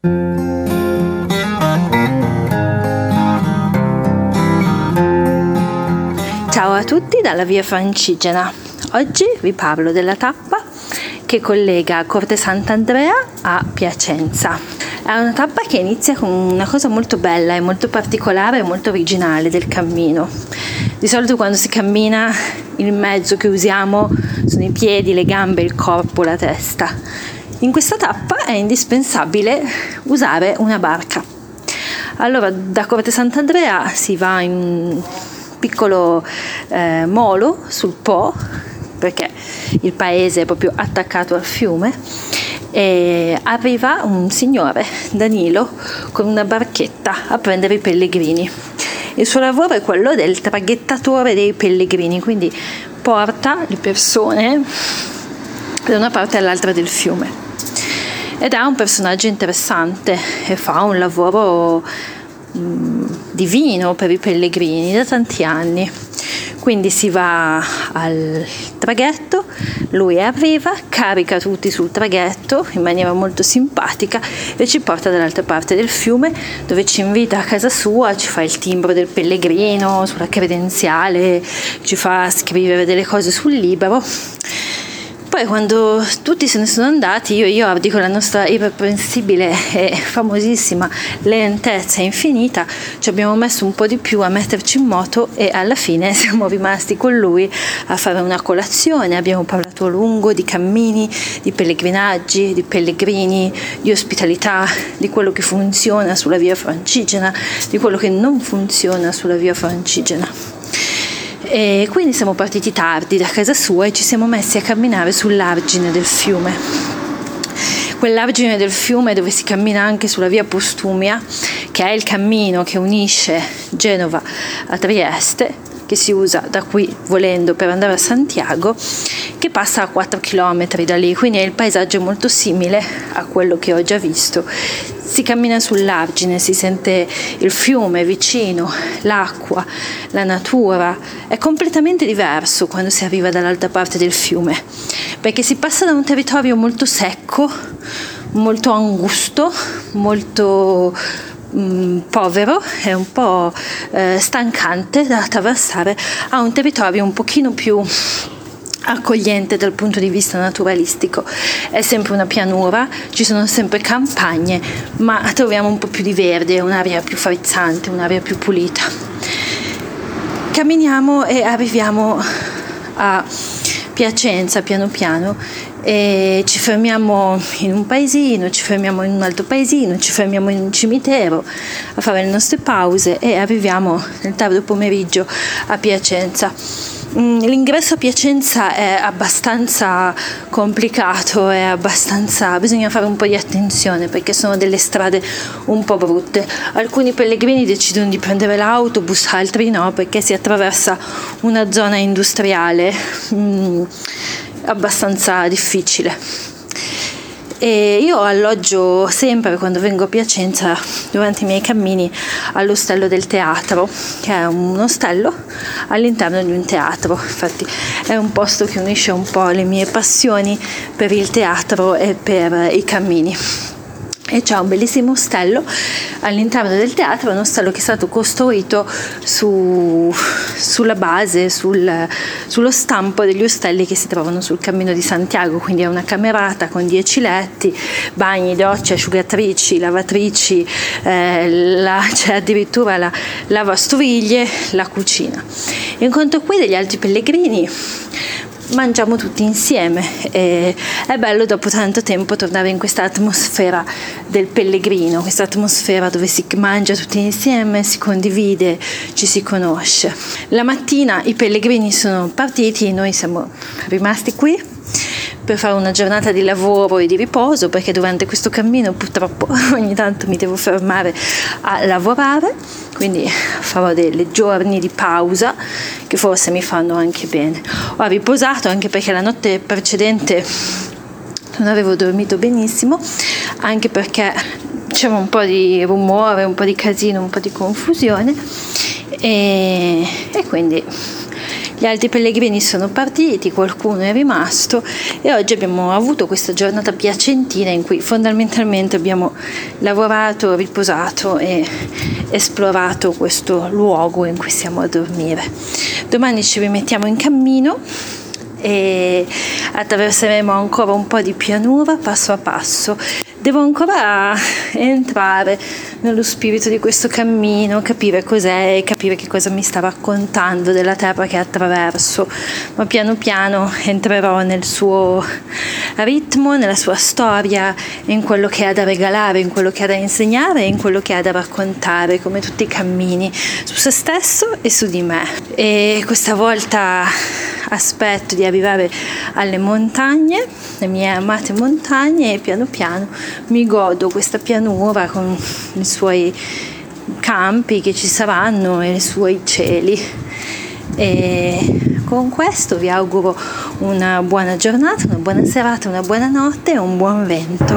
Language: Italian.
Ciao a tutti dalla via Francigena. Oggi vi parlo della tappa che collega Corte Sant'Andrea a Piacenza. È una tappa che inizia con una cosa molto bella e molto particolare e molto originale del cammino. Di solito quando si cammina il mezzo che usiamo sono i piedi, le gambe, il corpo, la testa. In questa tappa è indispensabile usare una barca. Allora da Corte Sant'Andrea si va in piccolo eh, molo sul Po, perché il paese è proprio attaccato al fiume, e arriva un signore, Danilo, con una barchetta a prendere i pellegrini. Il suo lavoro è quello del traghettatore dei pellegrini, quindi porta le persone da una parte all'altra del fiume. Ed è un personaggio interessante e fa un lavoro divino per i pellegrini da tanti anni. Quindi si va al traghetto, lui arriva, carica tutti sul traghetto in maniera molto simpatica e ci porta dall'altra parte del fiume dove ci invita a casa sua, ci fa il timbro del pellegrino sulla credenziale, ci fa scrivere delle cose sul libro poi quando tutti se ne sono andati, io Jordi con la nostra irreprensibile e famosissima lentezza infinita, ci abbiamo messo un po' di più a metterci in moto e alla fine siamo rimasti con lui a fare una colazione, abbiamo parlato a lungo di cammini, di pellegrinaggi, di pellegrini, di ospitalità, di quello che funziona sulla via francigena, di quello che non funziona sulla via francigena. E quindi siamo partiti tardi da casa sua e ci siamo messi a camminare sull'argine del fiume. Quell'argine del fiume dove si cammina anche sulla via Postumia, che è il cammino che unisce Genova a Trieste, che si usa da qui volendo per andare a Santiago, che passa a 4 km da lì, quindi il paesaggio è molto simile a quello che ho già visto si cammina sull'argine, si sente il fiume vicino, l'acqua, la natura. È completamente diverso quando si arriva dall'altra parte del fiume, perché si passa da un territorio molto secco, molto angusto, molto mm, povero e un po' eh, stancante da attraversare a un territorio un pochino più accogliente dal punto di vista naturalistico. È sempre una pianura, ci sono sempre campagne, ma troviamo un po' più di verde, un'aria più frizzante, un'aria più pulita. Camminiamo e arriviamo a Piacenza piano piano e ci fermiamo in un paesino, ci fermiamo in un altro paesino, ci fermiamo in un cimitero a fare le nostre pause e arriviamo nel tardo pomeriggio a Piacenza Mm, l'ingresso a Piacenza è abbastanza complicato, è abbastanza, bisogna fare un po' di attenzione perché sono delle strade un po' brutte. Alcuni pellegrini decidono di prendere l'autobus, altri no perché si attraversa una zona industriale mm, abbastanza difficile. E io alloggio sempre quando vengo a Piacenza durante i miei cammini all'ostello del teatro, che è un ostello all'interno di un teatro. Infatti è un posto che unisce un po' le mie passioni per il teatro e per i cammini e c'è un bellissimo ostello all'interno del teatro, un ostello che è stato costruito su, sulla base, sul, sullo stampo degli ostelli che si trovano sul cammino di Santiago, quindi è una camerata con 10 letti, bagni, docce, asciugatrici, lavatrici, eh, la, c'è addirittura la lavastoviglie, la cucina. Incontro qui degli altri pellegrini mangiamo tutti insieme e è bello dopo tanto tempo tornare in questa atmosfera del pellegrino, questa atmosfera dove si mangia tutti insieme, si condivide, ci si conosce. La mattina i pellegrini sono partiti, noi siamo rimasti qui per fare una giornata di lavoro e di riposo perché durante questo cammino purtroppo ogni tanto mi devo fermare a lavorare quindi farò dei giorni di pausa che forse mi fanno anche bene. Ho riposato anche perché la notte precedente non avevo dormito benissimo anche perché c'era un po' di rumore un po' di casino un po' di confusione e, e quindi gli altri pellegrini sono partiti, qualcuno è rimasto e oggi abbiamo avuto questa giornata piacentina in cui fondamentalmente abbiamo lavorato, riposato e esplorato questo luogo in cui siamo a dormire. Domani ci rimettiamo in cammino e attraverseremo ancora un po' di pianura passo a passo devo ancora entrare nello spirito di questo cammino, capire cos'è, capire che cosa mi sta raccontando della terra che attraverso, ma piano piano entrerò nel suo ritmo, nella sua storia, in quello che ha da regalare, in quello che ha da insegnare, in quello che ha da raccontare, come tutti i cammini, su se stesso e su di me. E questa volta aspetto di arrivare alle montagne, le mie amate montagne e piano piano mi godo questa pianura con i suoi campi che ci saranno e i suoi cieli. E con questo vi auguro una buona giornata, una buona serata, una buona notte e un buon vento.